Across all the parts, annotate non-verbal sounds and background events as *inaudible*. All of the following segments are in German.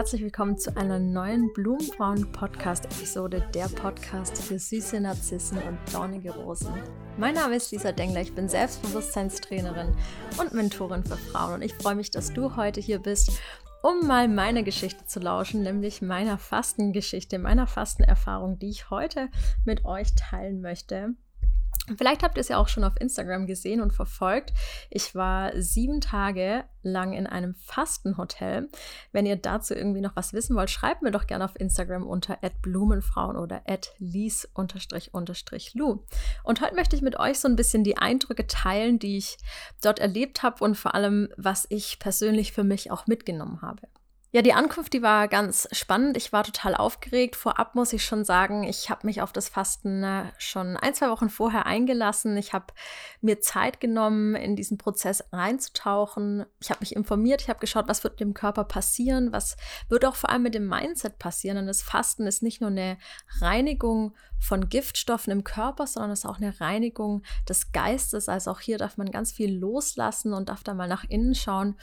Herzlich willkommen zu einer neuen Blumenfrauen-Podcast-Episode, der Podcast für süße Narzissen und dornige Rosen. Mein Name ist Lisa Dengler, ich bin Selbstbewusstseinstrainerin und Mentorin für Frauen und ich freue mich, dass du heute hier bist, um mal meine Geschichte zu lauschen, nämlich meiner Fastengeschichte, meiner Fastenerfahrung, die ich heute mit euch teilen möchte. Vielleicht habt ihr es ja auch schon auf Instagram gesehen und verfolgt. Ich war sieben Tage lang in einem Fastenhotel. Wenn ihr dazu irgendwie noch was wissen wollt, schreibt mir doch gerne auf Instagram unter @blumenfrauen oder @lies_lu. Und heute möchte ich mit euch so ein bisschen die Eindrücke teilen, die ich dort erlebt habe und vor allem, was ich persönlich für mich auch mitgenommen habe. Ja, die Ankunft, die war ganz spannend. Ich war total aufgeregt. Vorab muss ich schon sagen, ich habe mich auf das Fasten äh, schon ein, zwei Wochen vorher eingelassen. Ich habe mir Zeit genommen, in diesen Prozess reinzutauchen. Ich habe mich informiert, ich habe geschaut, was wird dem Körper passieren, was wird auch vor allem mit dem Mindset passieren. Denn das Fasten ist nicht nur eine Reinigung von Giftstoffen im Körper, sondern es ist auch eine Reinigung des Geistes. Also auch hier darf man ganz viel loslassen und darf da mal nach innen schauen.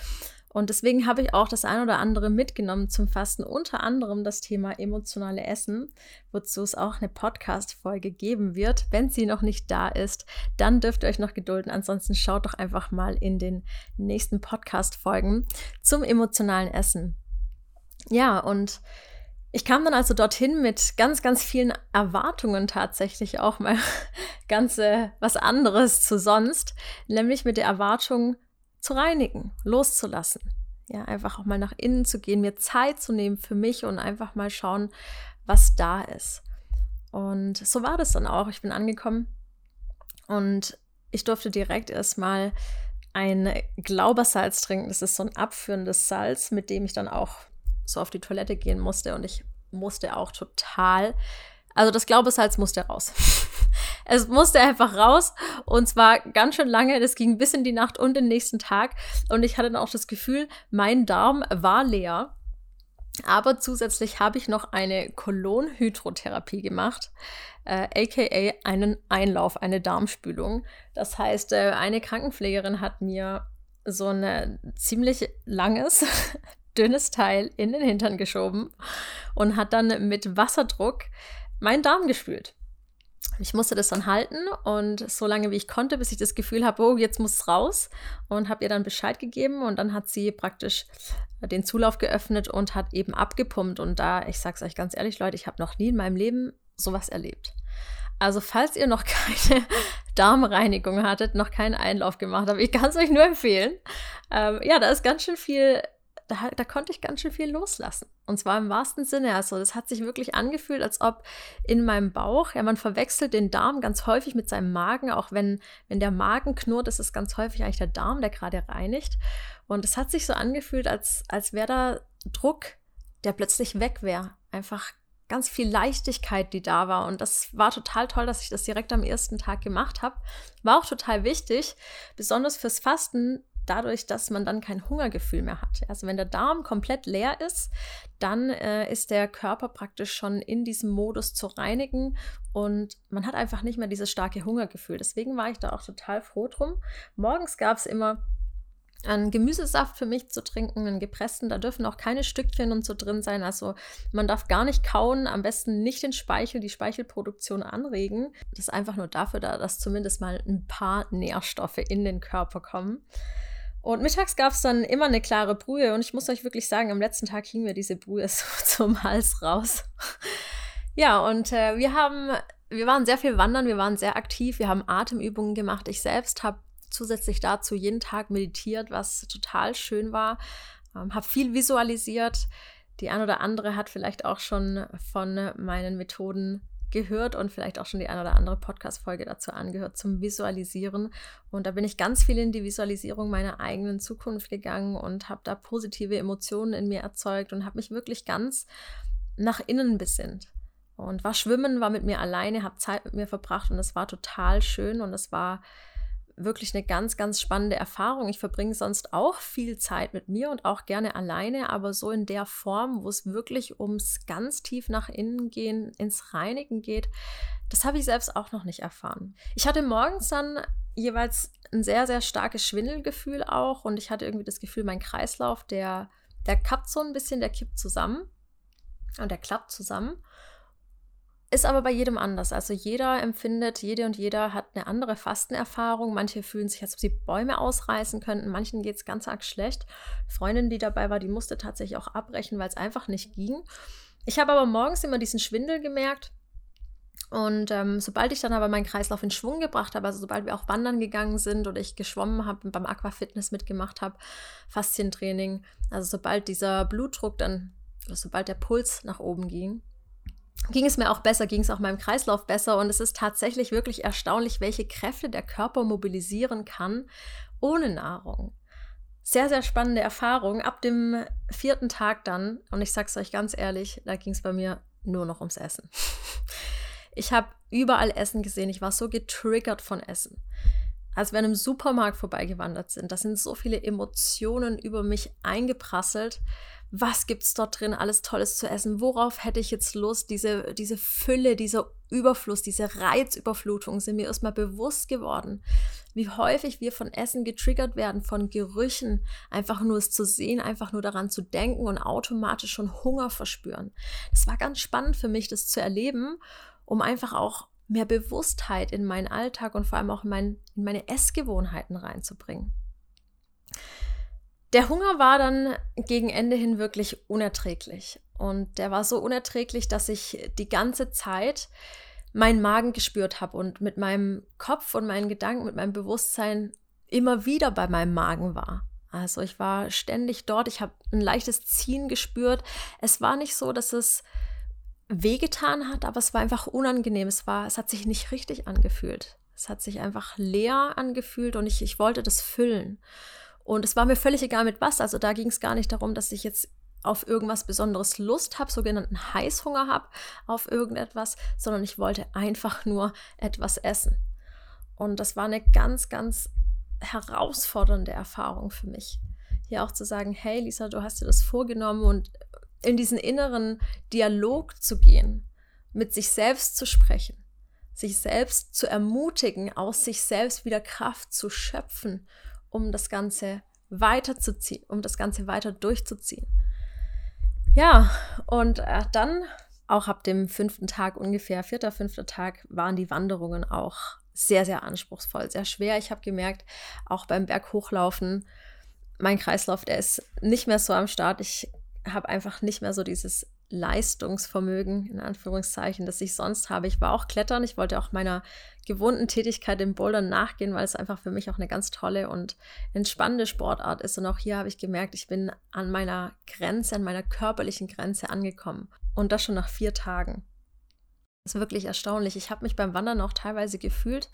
Und deswegen habe ich auch das ein oder andere mitgenommen zum Fasten, unter anderem das Thema emotionale Essen, wozu es auch eine Podcast-Folge geben wird. Wenn sie noch nicht da ist, dann dürft ihr euch noch gedulden. Ansonsten schaut doch einfach mal in den nächsten Podcast-Folgen zum emotionalen Essen. Ja, und ich kam dann also dorthin mit ganz, ganz vielen Erwartungen tatsächlich auch mal *laughs* ganz was anderes zu sonst, nämlich mit der Erwartung, zu reinigen, loszulassen. Ja, einfach auch mal nach innen zu gehen, mir Zeit zu nehmen für mich und einfach mal schauen, was da ist. Und so war das dann auch. Ich bin angekommen und ich durfte direkt erstmal ein Glaubersalz trinken. Das ist so ein abführendes Salz, mit dem ich dann auch so auf die Toilette gehen musste. Und ich musste auch total, also das Glaubersalz musste raus. *laughs* Es musste einfach raus und zwar ganz schön lange. Das ging bis in die Nacht und den nächsten Tag. Und ich hatte dann auch das Gefühl, mein Darm war leer. Aber zusätzlich habe ich noch eine Kolonhydrotherapie gemacht, äh, aka einen Einlauf, eine Darmspülung. Das heißt, äh, eine Krankenpflegerin hat mir so ein ziemlich langes, *laughs* dünnes Teil in den Hintern geschoben und hat dann mit Wasserdruck meinen Darm gespült. Ich musste das dann halten und so lange wie ich konnte, bis ich das Gefühl habe, oh, jetzt muss es raus und habe ihr dann Bescheid gegeben und dann hat sie praktisch den Zulauf geöffnet und hat eben abgepumpt und da, ich sag's euch ganz ehrlich, Leute, ich habe noch nie in meinem Leben sowas erlebt. Also falls ihr noch *laughs* keine Darmreinigung hattet, noch keinen Einlauf gemacht habt, ich kann es euch nur empfehlen. Ähm, ja, da ist ganz schön viel da, da konnte ich ganz schön viel loslassen. Und zwar im wahrsten Sinne. Also, das hat sich wirklich angefühlt, als ob in meinem Bauch, ja, man verwechselt den Darm ganz häufig mit seinem Magen. Auch wenn, wenn der Magen knurrt, ist es ganz häufig eigentlich der Darm, der gerade reinigt. Und es hat sich so angefühlt, als, als wäre da Druck, der plötzlich weg wäre. Einfach ganz viel Leichtigkeit, die da war. Und das war total toll, dass ich das direkt am ersten Tag gemacht habe. War auch total wichtig, besonders fürs Fasten, dadurch, dass man dann kein Hungergefühl mehr hat. Also wenn der Darm komplett leer ist, dann äh, ist der Körper praktisch schon in diesem Modus zu reinigen und man hat einfach nicht mehr dieses starke Hungergefühl. Deswegen war ich da auch total froh drum. Morgens gab es immer einen Gemüsesaft für mich zu trinken, einen gepressten. Da dürfen auch keine Stückchen und so drin sein. Also man darf gar nicht kauen, am besten nicht den Speichel, die Speichelproduktion anregen. Das ist einfach nur dafür da, dass zumindest mal ein paar Nährstoffe in den Körper kommen. Und mittags gab es dann immer eine klare Brühe und ich muss euch wirklich sagen, am letzten Tag hing mir diese Brühe *laughs* so zum Hals raus. ja, und äh, wir haben, wir waren sehr viel wandern, wir waren sehr aktiv, wir haben Atemübungen gemacht. Ich selbst habe zusätzlich dazu jeden Tag meditiert, was total schön war, ähm, habe viel visualisiert. Die ein oder andere hat vielleicht auch schon von meinen Methoden gehört und vielleicht auch schon die eine oder andere Podcast-Folge dazu angehört zum Visualisieren. Und da bin ich ganz viel in die Visualisierung meiner eigenen Zukunft gegangen und habe da positive Emotionen in mir erzeugt und habe mich wirklich ganz nach innen besinnt. Und war schwimmen, war mit mir alleine, habe Zeit mit mir verbracht und es war total schön und es war wirklich eine ganz, ganz spannende Erfahrung. Ich verbringe sonst auch viel Zeit mit mir und auch gerne alleine, aber so in der Form, wo es wirklich ums ganz tief nach innen gehen, ins Reinigen geht, das habe ich selbst auch noch nicht erfahren. Ich hatte morgens dann jeweils ein sehr, sehr starkes Schwindelgefühl auch und ich hatte irgendwie das Gefühl, mein Kreislauf, der der kappt so ein bisschen, der kippt zusammen und der klappt zusammen. Ist aber bei jedem anders. Also jeder empfindet, jede und jeder hat eine andere Fastenerfahrung. Manche fühlen sich, als ob sie Bäume ausreißen könnten. Manchen geht es ganz arg schlecht. Freundin, die dabei war, die musste tatsächlich auch abbrechen, weil es einfach nicht ging. Ich habe aber morgens immer diesen Schwindel gemerkt. Und ähm, sobald ich dann aber meinen Kreislauf in Schwung gebracht habe, also sobald wir auch wandern gegangen sind oder ich geschwommen habe und beim Aquafitness mitgemacht habe, Faszientraining, also sobald dieser Blutdruck dann, oder sobald der Puls nach oben ging, ging es mir auch besser, ging es auch meinem Kreislauf besser. Und es ist tatsächlich wirklich erstaunlich, welche Kräfte der Körper mobilisieren kann ohne Nahrung. Sehr, sehr spannende Erfahrung. Ab dem vierten Tag dann, und ich sag's euch ganz ehrlich, da ging es bei mir nur noch ums Essen. *laughs* Ich habe überall Essen gesehen. Ich war so getriggert von Essen. Als wir in einem Supermarkt vorbeigewandert sind, da sind so viele Emotionen über mich eingeprasselt was gibt es dort drin, alles Tolles zu essen, worauf hätte ich jetzt Lust, diese, diese Fülle, dieser Überfluss, diese Reizüberflutung sind mir erstmal bewusst geworden, wie häufig wir von Essen getriggert werden, von Gerüchen, einfach nur es zu sehen, einfach nur daran zu denken und automatisch schon Hunger verspüren. Das war ganz spannend für mich, das zu erleben, um einfach auch mehr Bewusstheit in meinen Alltag und vor allem auch in, mein, in meine Essgewohnheiten reinzubringen. Der Hunger war dann gegen Ende hin wirklich unerträglich. Und der war so unerträglich, dass ich die ganze Zeit meinen Magen gespürt habe und mit meinem Kopf und meinen Gedanken, mit meinem Bewusstsein immer wieder bei meinem Magen war. Also ich war ständig dort, ich habe ein leichtes Ziehen gespürt. Es war nicht so, dass es wehgetan hat, aber es war einfach unangenehm. Es war, es hat sich nicht richtig angefühlt. Es hat sich einfach leer angefühlt und ich, ich wollte das füllen. Und es war mir völlig egal mit was. Also da ging es gar nicht darum, dass ich jetzt auf irgendwas Besonderes Lust habe, sogenannten Heißhunger habe auf irgendetwas, sondern ich wollte einfach nur etwas essen. Und das war eine ganz, ganz herausfordernde Erfahrung für mich. Hier auch zu sagen, hey Lisa, du hast dir das vorgenommen und in diesen inneren Dialog zu gehen, mit sich selbst zu sprechen, sich selbst zu ermutigen, aus sich selbst wieder Kraft zu schöpfen um das Ganze weiterzuziehen, um das Ganze weiter durchzuziehen. Ja, und äh, dann auch ab dem fünften Tag ungefähr, vierter, fünfter Tag, waren die Wanderungen auch sehr, sehr anspruchsvoll, sehr schwer. Ich habe gemerkt, auch beim Berghochlaufen, mein Kreislauf, der ist nicht mehr so am Start. Ich habe einfach nicht mehr so dieses Leistungsvermögen, in Anführungszeichen, das ich sonst habe. Ich war auch klettern, ich wollte auch meiner gewohnten Tätigkeit im Bouldern nachgehen, weil es einfach für mich auch eine ganz tolle und entspannende Sportart ist. Und auch hier habe ich gemerkt, ich bin an meiner Grenze, an meiner körperlichen Grenze angekommen. Und das schon nach vier Tagen. Das ist wirklich erstaunlich. Ich habe mich beim Wandern auch teilweise gefühlt,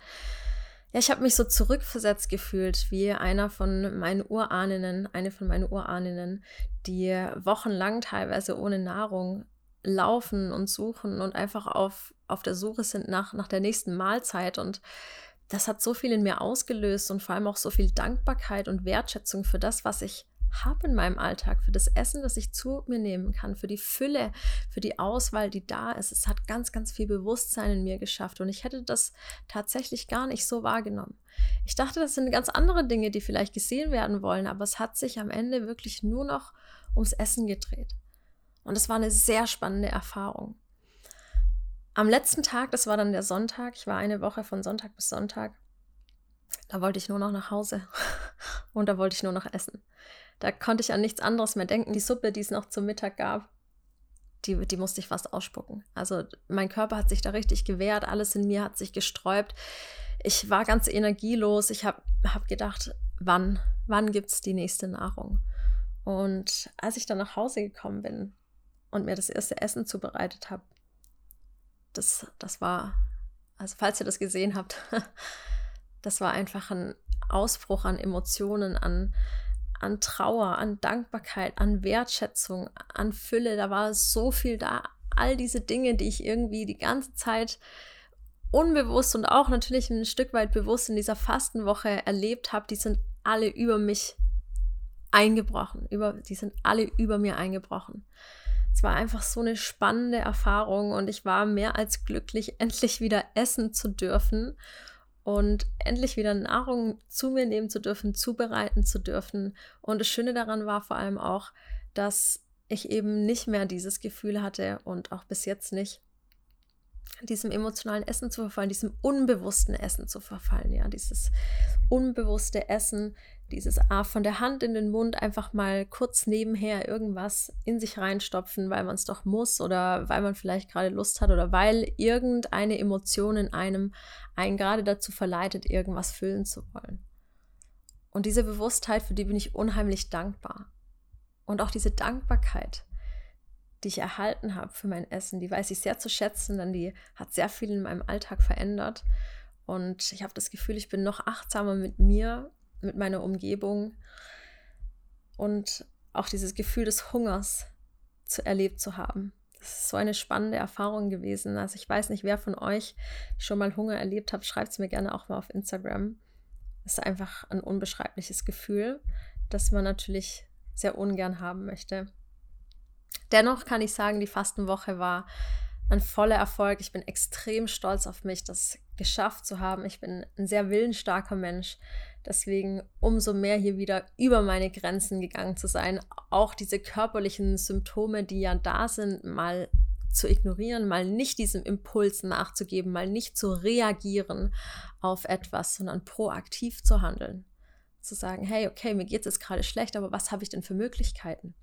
ja, ich habe mich so zurückversetzt gefühlt, wie einer von meinen Urahninnen, eine von meinen Urahninnen, die wochenlang teilweise ohne Nahrung laufen und suchen und einfach auf, auf der Suche sind nach, nach der nächsten Mahlzeit. Und das hat so viel in mir ausgelöst und vor allem auch so viel Dankbarkeit und Wertschätzung für das, was ich habe in meinem Alltag, für das Essen, das ich zu mir nehmen kann, für die Fülle, für die Auswahl, die da ist. Es hat ganz, ganz viel Bewusstsein in mir geschafft und ich hätte das tatsächlich gar nicht so wahrgenommen. Ich dachte, das sind ganz andere Dinge, die vielleicht gesehen werden wollen, aber es hat sich am Ende wirklich nur noch ums Essen gedreht. Und es war eine sehr spannende Erfahrung. Am letzten Tag, das war dann der Sonntag, ich war eine Woche von Sonntag bis Sonntag, da wollte ich nur noch nach Hause *laughs* und da wollte ich nur noch essen. Da konnte ich an nichts anderes mehr denken. Die Suppe, die es noch zum Mittag gab, die, die musste ich fast ausspucken. Also mein Körper hat sich da richtig gewehrt, alles in mir hat sich gesträubt. Ich war ganz energielos. Ich habe hab gedacht, wann, wann gibt es die nächste Nahrung? Und als ich dann nach Hause gekommen bin und mir das erste Essen zubereitet habe, das, das war, also falls ihr das gesehen habt, *laughs* das war einfach ein Ausbruch an Emotionen, an, an Trauer, an Dankbarkeit, an Wertschätzung, an Fülle. Da war so viel da. All diese Dinge, die ich irgendwie die ganze Zeit unbewusst und auch natürlich ein Stück weit bewusst in dieser Fastenwoche erlebt habe, die sind alle über mich eingebrochen. Über, die sind alle über mir eingebrochen. Es war einfach so eine spannende Erfahrung und ich war mehr als glücklich, *laughs* endlich wieder essen zu dürfen und endlich wieder Nahrung zu mir nehmen zu dürfen, zubereiten zu dürfen. Und das Schöne daran war vor allem auch, dass ich eben nicht mehr dieses Gefühl hatte und auch bis jetzt nicht, diesem emotionalen Essen zu verfallen, diesem unbewussten Essen zu verfallen, ja, dieses unbewusste Essen, dieses A von der Hand in den Mund einfach mal kurz nebenher irgendwas in sich reinstopfen, weil man es doch muss oder weil man vielleicht gerade Lust hat oder weil irgendeine Emotion in einem einen gerade dazu verleitet, irgendwas füllen zu wollen. Und diese Bewusstheit, für die bin ich unheimlich dankbar. Und auch diese Dankbarkeit, die ich erhalten habe für mein Essen, die weiß ich sehr zu schätzen, denn die hat sehr viel in meinem Alltag verändert. Und ich habe das Gefühl, ich bin noch achtsamer mit mir, mit meiner Umgebung und auch dieses Gefühl des Hungers zu erlebt zu haben. Das ist so eine spannende Erfahrung gewesen. Also ich weiß nicht, wer von euch schon mal Hunger erlebt hat, schreibt es mir gerne auch mal auf Instagram. Es ist einfach ein unbeschreibliches Gefühl, das man natürlich sehr ungern haben möchte. Dennoch kann ich sagen, die Fastenwoche war ein voller Erfolg. Ich bin extrem stolz auf mich, das geschafft zu haben. Ich bin ein sehr willensstarker Mensch. Deswegen umso mehr hier wieder über meine Grenzen gegangen zu sein. Auch diese körperlichen Symptome, die ja da sind, mal zu ignorieren, mal nicht diesem Impuls nachzugeben, mal nicht zu reagieren auf etwas, sondern proaktiv zu handeln. Zu sagen, hey, okay, mir geht es gerade schlecht, aber was habe ich denn für Möglichkeiten?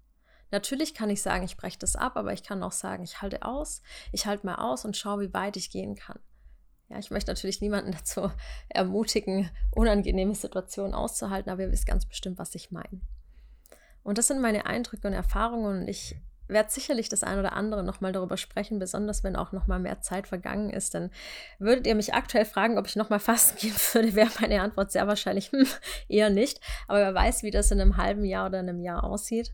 Natürlich kann ich sagen, ich breche das ab, aber ich kann auch sagen, ich halte aus, ich halte mal aus und schaue, wie weit ich gehen kann. Ja, ich möchte natürlich niemanden *laughs* dazu ermutigen, unangenehme Situationen auszuhalten, aber ihr wisst ganz bestimmt, was ich meine. Und das sind meine Eindrücke und Erfahrungen und ich werde sicherlich das ein oder andere nochmal darüber sprechen, besonders wenn auch nochmal mehr Zeit vergangen ist. Dann würdet ihr mich aktuell fragen, ob ich nochmal *laughs* fasten gehen würde, wäre meine Antwort sehr wahrscheinlich hm, eher nicht. Aber wer weiß, wie das in einem halben Jahr oder einem Jahr aussieht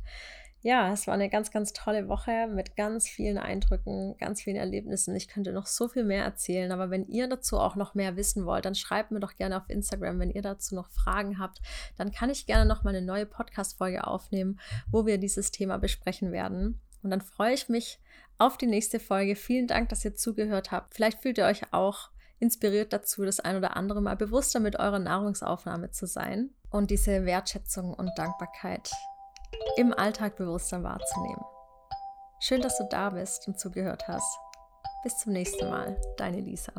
ja, es war eine ganz, ganz tolle Woche mit ganz vielen Eindrücken, ganz vielen Erlebnissen. Ich könnte noch so viel mehr erzählen, aber wenn ihr dazu auch noch mehr wissen wollt, dann schreibt mir doch gerne auf Instagram. Wenn ihr dazu noch Fragen habt, dann kann ich gerne noch mal eine neue Podcast-Folge aufnehmen, wo wir dieses Thema besprechen werden. Und dann freue ich mich auf die nächste Folge. Vielen Dank, dass ihr zugehört habt. Vielleicht fühlt ihr euch auch inspiriert dazu, das ein oder andere Mal bewusster mit eurer Nahrungsaufnahme zu sein und diese Wertschätzung und Dankbarkeit im Alltag bewusster wahrzunehmen. Schön, dass du da bist und zugehört hast. Bis zum nächsten Mal, deine Lisa.